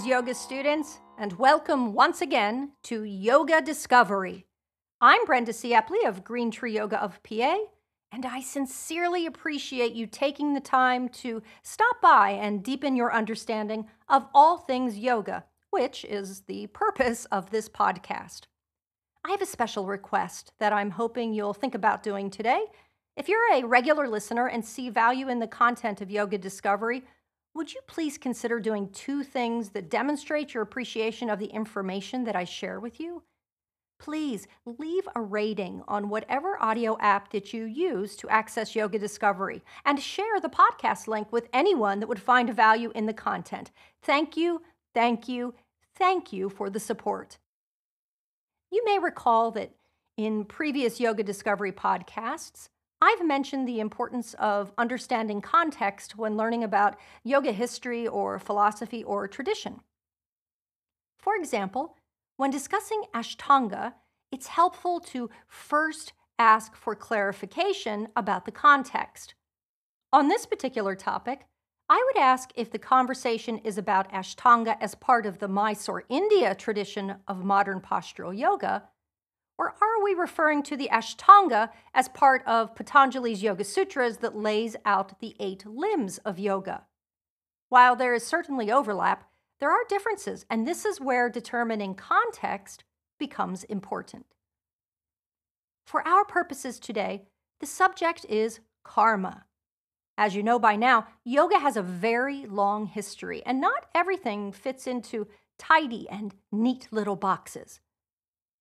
Greetings, yoga students, and welcome once again to Yoga Discovery. I'm Brenda Siepley of Green Tree Yoga of PA, and I sincerely appreciate you taking the time to stop by and deepen your understanding of all things yoga, which is the purpose of this podcast. I have a special request that I'm hoping you'll think about doing today. If you're a regular listener and see value in the content of Yoga Discovery, would you please consider doing two things that demonstrate your appreciation of the information that I share with you? Please leave a rating on whatever audio app that you use to access Yoga Discovery and share the podcast link with anyone that would find value in the content. Thank you, thank you, thank you for the support. You may recall that in previous Yoga Discovery podcasts, I've mentioned the importance of understanding context when learning about yoga history or philosophy or tradition. For example, when discussing Ashtanga, it's helpful to first ask for clarification about the context. On this particular topic, I would ask if the conversation is about Ashtanga as part of the Mysore, India tradition of modern postural yoga, or are we referring to the Ashtanga as part of Patanjali's Yoga Sutras that lays out the eight limbs of yoga? While there is certainly overlap, there are differences, and this is where determining context becomes important. For our purposes today, the subject is karma. As you know by now, yoga has a very long history, and not everything fits into tidy and neat little boxes.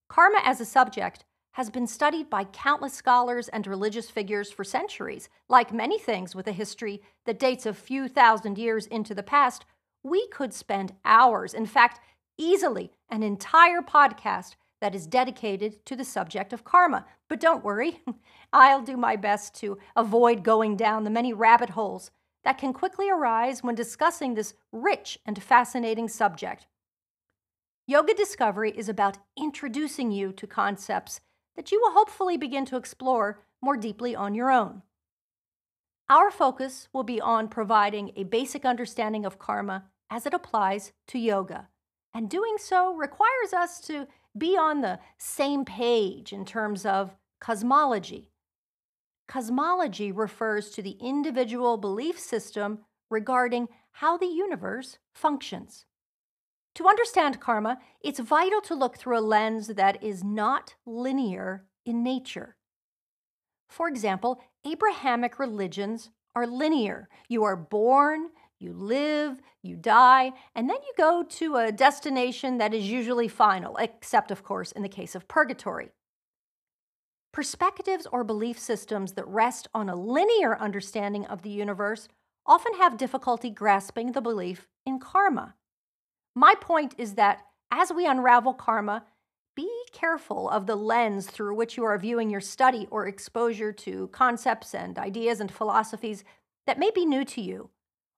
Karma as a subject has been studied by countless scholars and religious figures for centuries. Like many things with a history that dates a few thousand years into the past, we could spend hours, in fact, easily an entire podcast that is dedicated to the subject of karma. But don't worry, I'll do my best to avoid going down the many rabbit holes that can quickly arise when discussing this rich and fascinating subject. Yoga Discovery is about introducing you to concepts that you will hopefully begin to explore more deeply on your own. Our focus will be on providing a basic understanding of karma as it applies to yoga. And doing so requires us to be on the same page in terms of cosmology. Cosmology refers to the individual belief system regarding how the universe functions. To understand karma, it's vital to look through a lens that is not linear in nature. For example, Abrahamic religions are linear. You are born, you live, you die, and then you go to a destination that is usually final, except, of course, in the case of purgatory. Perspectives or belief systems that rest on a linear understanding of the universe often have difficulty grasping the belief in karma. My point is that as we unravel karma, be careful of the lens through which you are viewing your study or exposure to concepts and ideas and philosophies that may be new to you.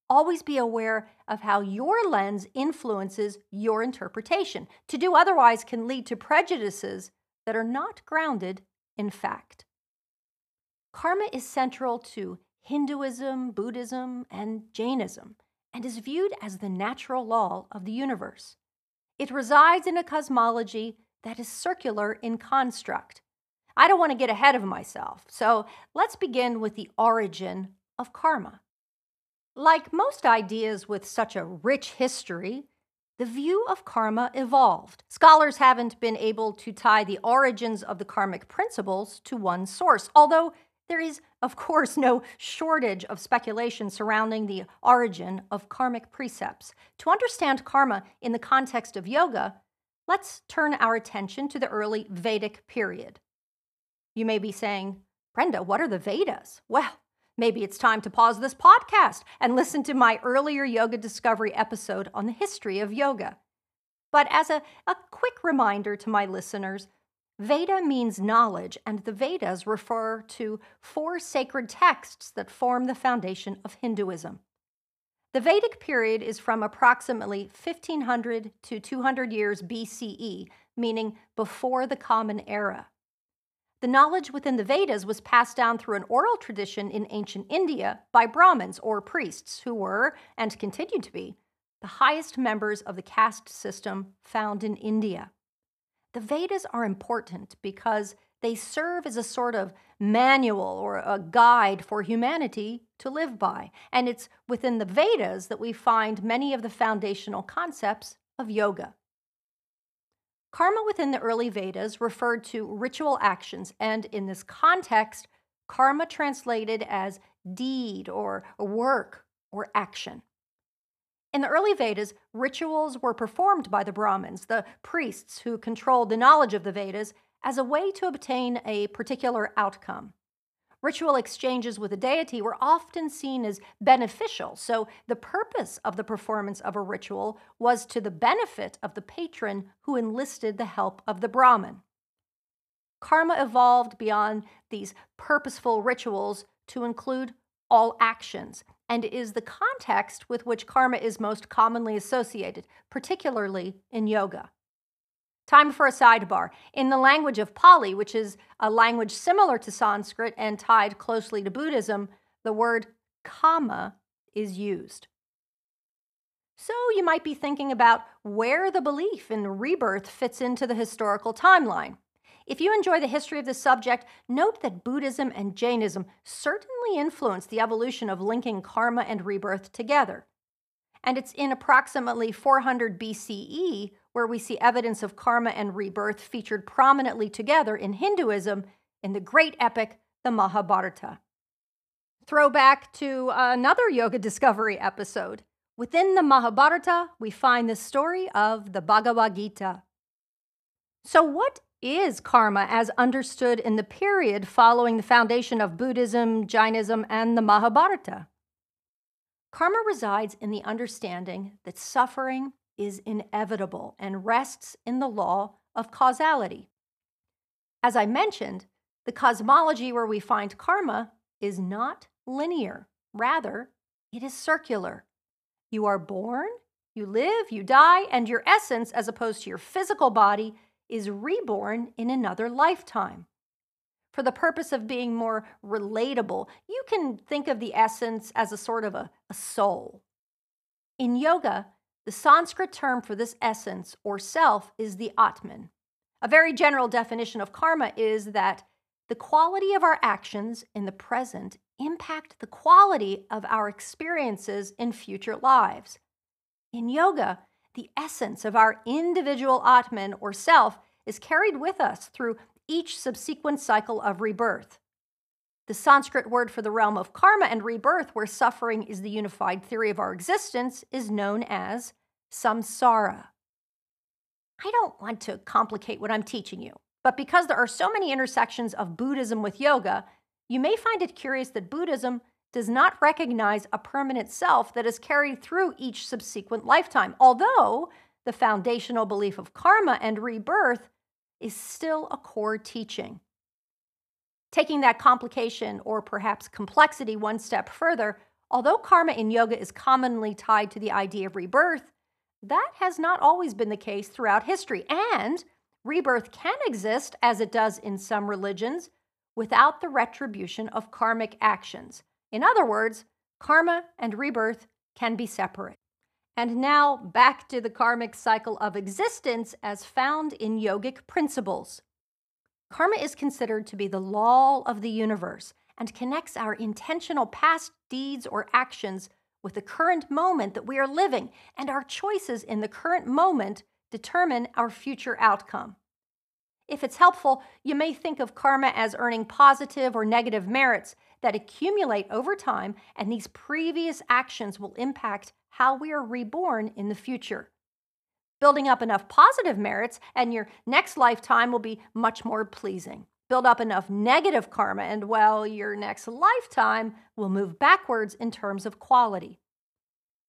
Always be aware of how your lens influences your interpretation. To do otherwise can lead to prejudices that are not grounded in fact. Karma is central to Hinduism, Buddhism, and Jainism and is viewed as the natural law of the universe. It resides in a cosmology that is circular in construct. I don't want to get ahead of myself, so let's begin with the origin of karma. Like most ideas with such a rich history, the view of karma evolved. Scholars haven't been able to tie the origins of the karmic principles to one source, although there is, of course, no shortage of speculation surrounding the origin of karmic precepts. To understand karma in the context of yoga, let's turn our attention to the early Vedic period. You may be saying, Brenda, what are the Vedas? Well, maybe it's time to pause this podcast and listen to my earlier Yoga Discovery episode on the history of yoga. But as a, a quick reminder to my listeners, Veda means knowledge, and the Vedas refer to four sacred texts that form the foundation of Hinduism. The Vedic period is from approximately 1500 to 200 years BCE, meaning before the Common Era. The knowledge within the Vedas was passed down through an oral tradition in ancient India by Brahmins or priests who were, and continue to be, the highest members of the caste system found in India. The Vedas are important because they serve as a sort of manual or a guide for humanity to live by. And it's within the Vedas that we find many of the foundational concepts of yoga. Karma within the early Vedas referred to ritual actions, and in this context, karma translated as deed or work or action. In the early Vedas, rituals were performed by the Brahmins, the priests who controlled the knowledge of the Vedas, as a way to obtain a particular outcome. Ritual exchanges with a deity were often seen as beneficial, so the purpose of the performance of a ritual was to the benefit of the patron who enlisted the help of the Brahmin. Karma evolved beyond these purposeful rituals to include all actions and is the context with which karma is most commonly associated, particularly in yoga. Time for a sidebar. In the language of Pali, which is a language similar to Sanskrit and tied closely to Buddhism, the word kamma is used. So you might be thinking about where the belief in rebirth fits into the historical timeline. If you enjoy the history of the subject, note that Buddhism and Jainism certainly influenced the evolution of linking karma and rebirth together. And it's in approximately 400 BCE where we see evidence of karma and rebirth featured prominently together in Hinduism in the great epic, the Mahabharata. Throwback to another yoga discovery episode. Within the Mahabharata, we find the story of the Bhagavad Gita. So, what is karma as understood in the period following the foundation of Buddhism, Jainism, and the Mahabharata? Karma resides in the understanding that suffering is inevitable and rests in the law of causality. As I mentioned, the cosmology where we find karma is not linear. Rather, it is circular. You are born, you live, you die, and your essence, as opposed to your physical body, is reborn in another lifetime. For the purpose of being more relatable, you can think of the essence as a sort of a, a soul. In yoga, the Sanskrit term for this essence or self is the Atman. A very general definition of karma is that the quality of our actions in the present impact the quality of our experiences in future lives. In yoga, the essence of our individual Atman or self is carried with us through each subsequent cycle of rebirth. The Sanskrit word for the realm of karma and rebirth, where suffering is the unified theory of our existence, is known as samsara. I don't want to complicate what I'm teaching you, but because there are so many intersections of Buddhism with yoga, you may find it curious that Buddhism does not recognize a permanent self that is carried through each subsequent lifetime, although the foundational belief of karma and rebirth is still a core teaching. Taking that complication or perhaps complexity one step further, although karma in yoga is commonly tied to the idea of rebirth, that has not always been the case throughout history. And rebirth can exist, as it does in some religions, without the retribution of karmic actions. In other words, karma and rebirth can be separate. And now back to the karmic cycle of existence as found in yogic principles. Karma is considered to be the law of the universe and connects our intentional past deeds or actions with the current moment that we are living, and our choices in the current moment determine our future outcome. If it's helpful, you may think of karma as earning positive or negative merits that accumulate over time, and these previous actions will impact how we are reborn in the future. Building up enough positive merits, and your next lifetime will be much more pleasing. Build up enough negative karma, and well, your next lifetime will move backwards in terms of quality.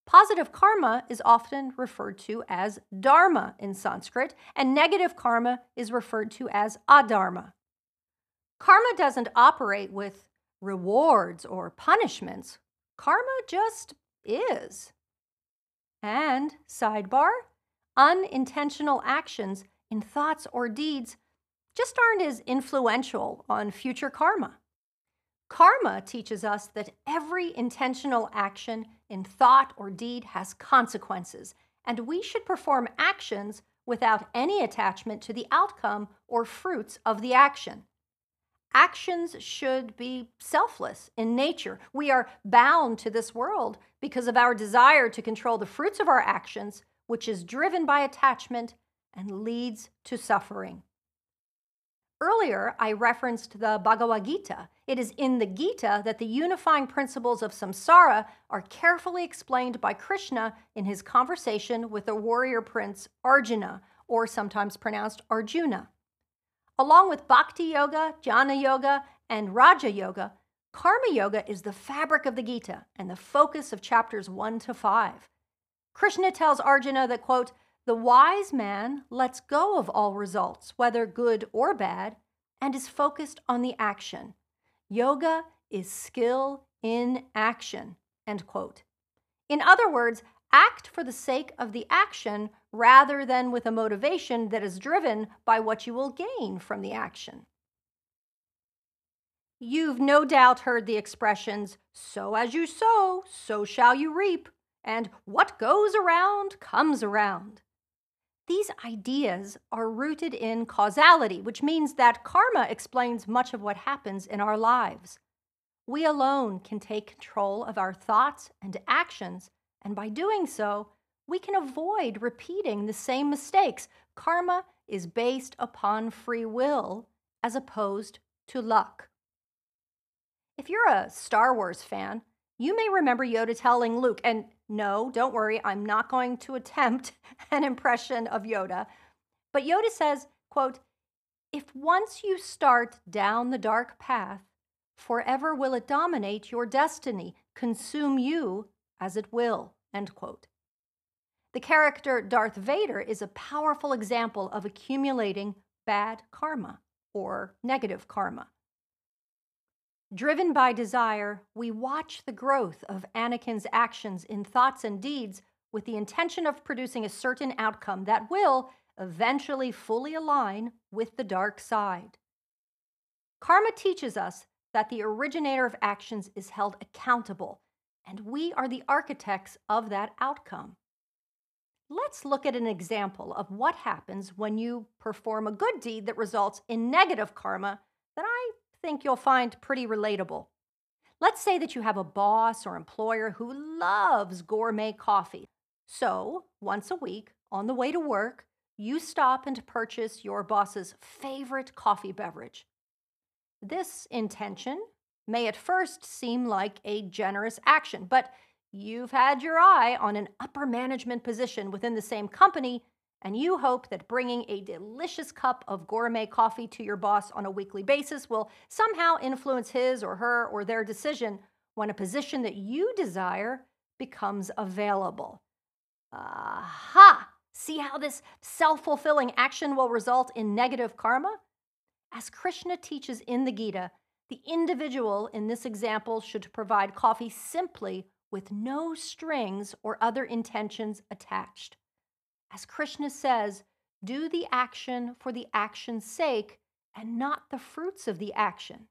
Positive karma is often referred to as dharma in Sanskrit, and negative karma is referred to as adharma. Karma doesn't operate with rewards or punishments, karma just is. And, sidebar, unintentional actions in thoughts or deeds just aren't as influential on future karma. Karma teaches us that every intentional action in thought or deed has consequences, and we should perform actions without any attachment to the outcome or fruits of the action. Actions should be selfless in nature. We are bound to this world because of our desire to control the fruits of our actions, which is driven by attachment and leads to suffering. Earlier, I referenced the Bhagavad Gita. It is in the Gita that the unifying principles of samsara are carefully explained by Krishna in his conversation with the warrior prince Arjuna, or sometimes pronounced Arjuna. Along with Bhakti Yoga, Jnana Yoga, and Raja Yoga, Karma Yoga is the fabric of the Gita and the focus of chapters 1 to 5. Krishna tells Arjuna that, quote, the wise man lets go of all results, whether good or bad, and is focused on the action. Yoga is skill in action. End quote. In other words, act for the sake of the action rather than with a motivation that is driven by what you will gain from the action. You've no doubt heard the expressions, sow as you sow, so shall you reap, and what goes around comes around. These ideas are rooted in causality, which means that karma explains much of what happens in our lives. We alone can take control of our thoughts and actions, and by doing so, we can avoid repeating the same mistakes. Karma is based upon free will as opposed to luck. If you're a Star Wars fan, you may remember Yoda telling Luke, and no, don't worry, I'm not going to attempt an impression of Yoda. But Yoda says, quote, if once you start down the dark path, forever will it dominate your destiny, consume you as it will, end quote. The character Darth Vader is a powerful example of accumulating bad karma or negative karma. Driven by desire, we watch the growth of Anakin's actions in thoughts and deeds with the intention of producing a certain outcome that will eventually fully align with the dark side. Karma teaches us that the originator of actions is held accountable, and we are the architects of that outcome. Let's look at an example of what happens when you perform a good deed that results in negative karma that I think you'll find pretty relatable. Let's say that you have a boss or employer who loves gourmet coffee. So, once a week, on the way to work, you stop and purchase your boss's favorite coffee beverage. This intention may at first seem like a generous action, but you've had your eye on an upper management position within the same company and you hope that bringing a delicious cup of gourmet coffee to your boss on a weekly basis will somehow influence his or her or their decision when a position that you desire becomes available. Aha! See how this self fulfilling action will result in negative karma? As Krishna teaches in the Gita, the individual in this example should provide coffee simply with no strings or other intentions attached. As Krishna says, do the action for the action's sake and not the fruits of the action.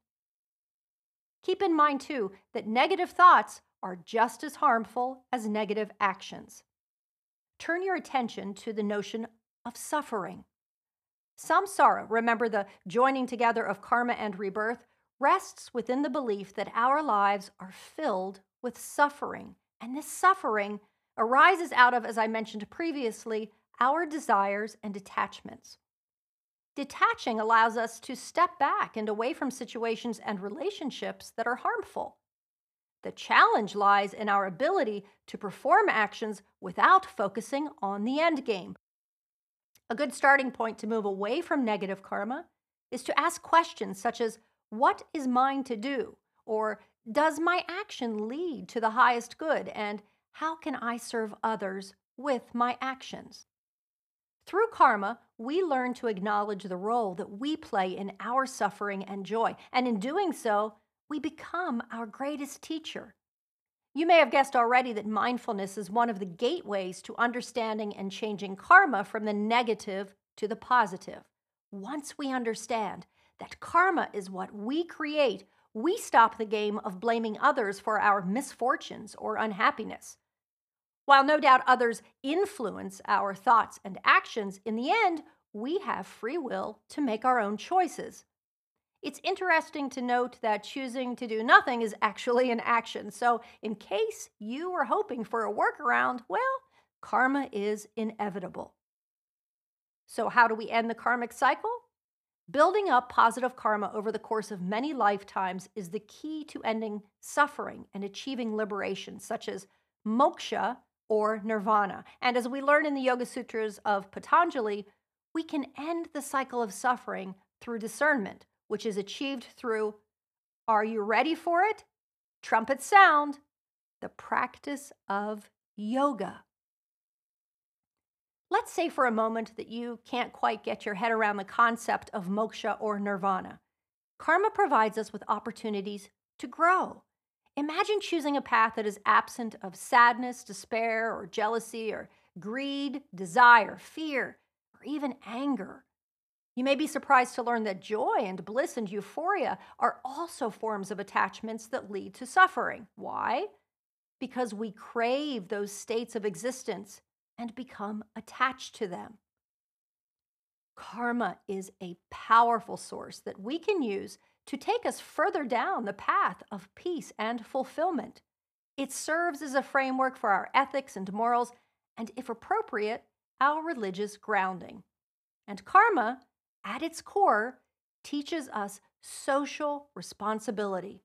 Keep in mind, too, that negative thoughts are just as harmful as negative actions. Turn your attention to the notion of suffering. Samsara, remember the joining together of karma and rebirth, rests within the belief that our lives are filled with suffering. And this suffering arises out of, as I mentioned previously, our desires and attachments. Detaching allows us to step back and away from situations and relationships that are harmful. The challenge lies in our ability to perform actions without focusing on the end game. A good starting point to move away from negative karma is to ask questions such as What is mine to do? or Does my action lead to the highest good? and How can I serve others with my actions? Through karma, we learn to acknowledge the role that we play in our suffering and joy, and in doing so, we become our greatest teacher. You may have guessed already that mindfulness is one of the gateways to understanding and changing karma from the negative to the positive. Once we understand that karma is what we create, we stop the game of blaming others for our misfortunes or unhappiness. While no doubt others influence our thoughts and actions, in the end, we have free will to make our own choices. It's interesting to note that choosing to do nothing is actually an action. So, in case you were hoping for a workaround, well, karma is inevitable. So, how do we end the karmic cycle? Building up positive karma over the course of many lifetimes is the key to ending suffering and achieving liberation, such as moksha or nirvana. And as we learn in the Yoga Sutras of Patanjali, we can end the cycle of suffering through discernment, which is achieved through are you ready for it? Trumpet sound, the practice of yoga. Let's say for a moment that you can't quite get your head around the concept of moksha or nirvana. Karma provides us with opportunities to grow. Imagine choosing a path that is absent of sadness, despair, or jealousy, or greed, desire, fear, or even anger. You may be surprised to learn that joy and bliss and euphoria are also forms of attachments that lead to suffering. Why? Because we crave those states of existence and become attached to them. Karma is a powerful source that we can use to take us further down the path of peace and fulfillment. It serves as a framework for our ethics and morals, and if appropriate, our religious grounding. And karma, at its core, teaches us social responsibility.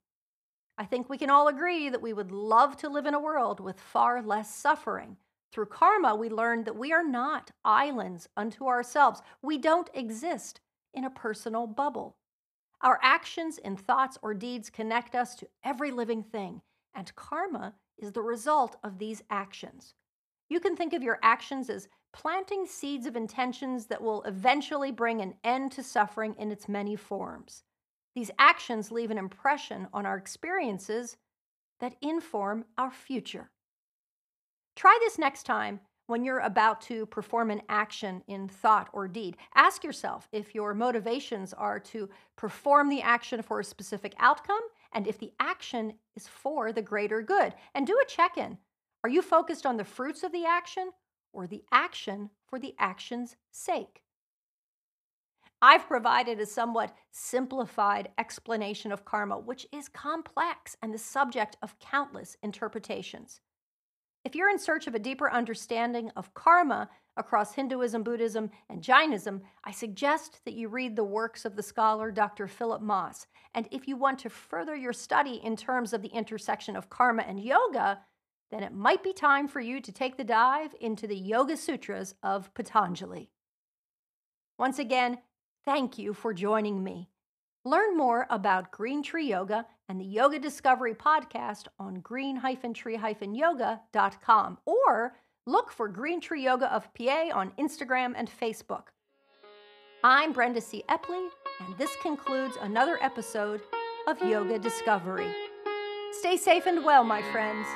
I think we can all agree that we would love to live in a world with far less suffering through karma, we learn that we are not islands unto ourselves. We don't exist in a personal bubble. Our actions and thoughts or deeds connect us to every living thing, and karma is the result of these actions. You can think of your actions as planting seeds of intentions that will eventually bring an end to suffering in its many forms. These actions leave an impression on our experiences that inform our future. Try this next time when you're about to perform an action in thought or deed. Ask yourself if your motivations are to perform the action for a specific outcome and if the action is for the greater good. And do a check in. Are you focused on the fruits of the action or the action for the action's sake? I've provided a somewhat simplified explanation of karma, which is complex and the subject of countless interpretations. If you're in search of a deeper understanding of karma across Hinduism, Buddhism, and Jainism, I suggest that you read the works of the scholar Dr. Philip Moss. And if you want to further your study in terms of the intersection of karma and yoga, then it might be time for you to take the dive into the Yoga Sutras of Patanjali. Once again, thank you for joining me. Learn more about Green Tree Yoga and the Yoga Discovery podcast on green-tree-yoga.com or look for Green Tree Yoga of PA on Instagram and Facebook. I'm Brenda C. Epley, and this concludes another episode of Yoga Discovery. Stay safe and well, my friends.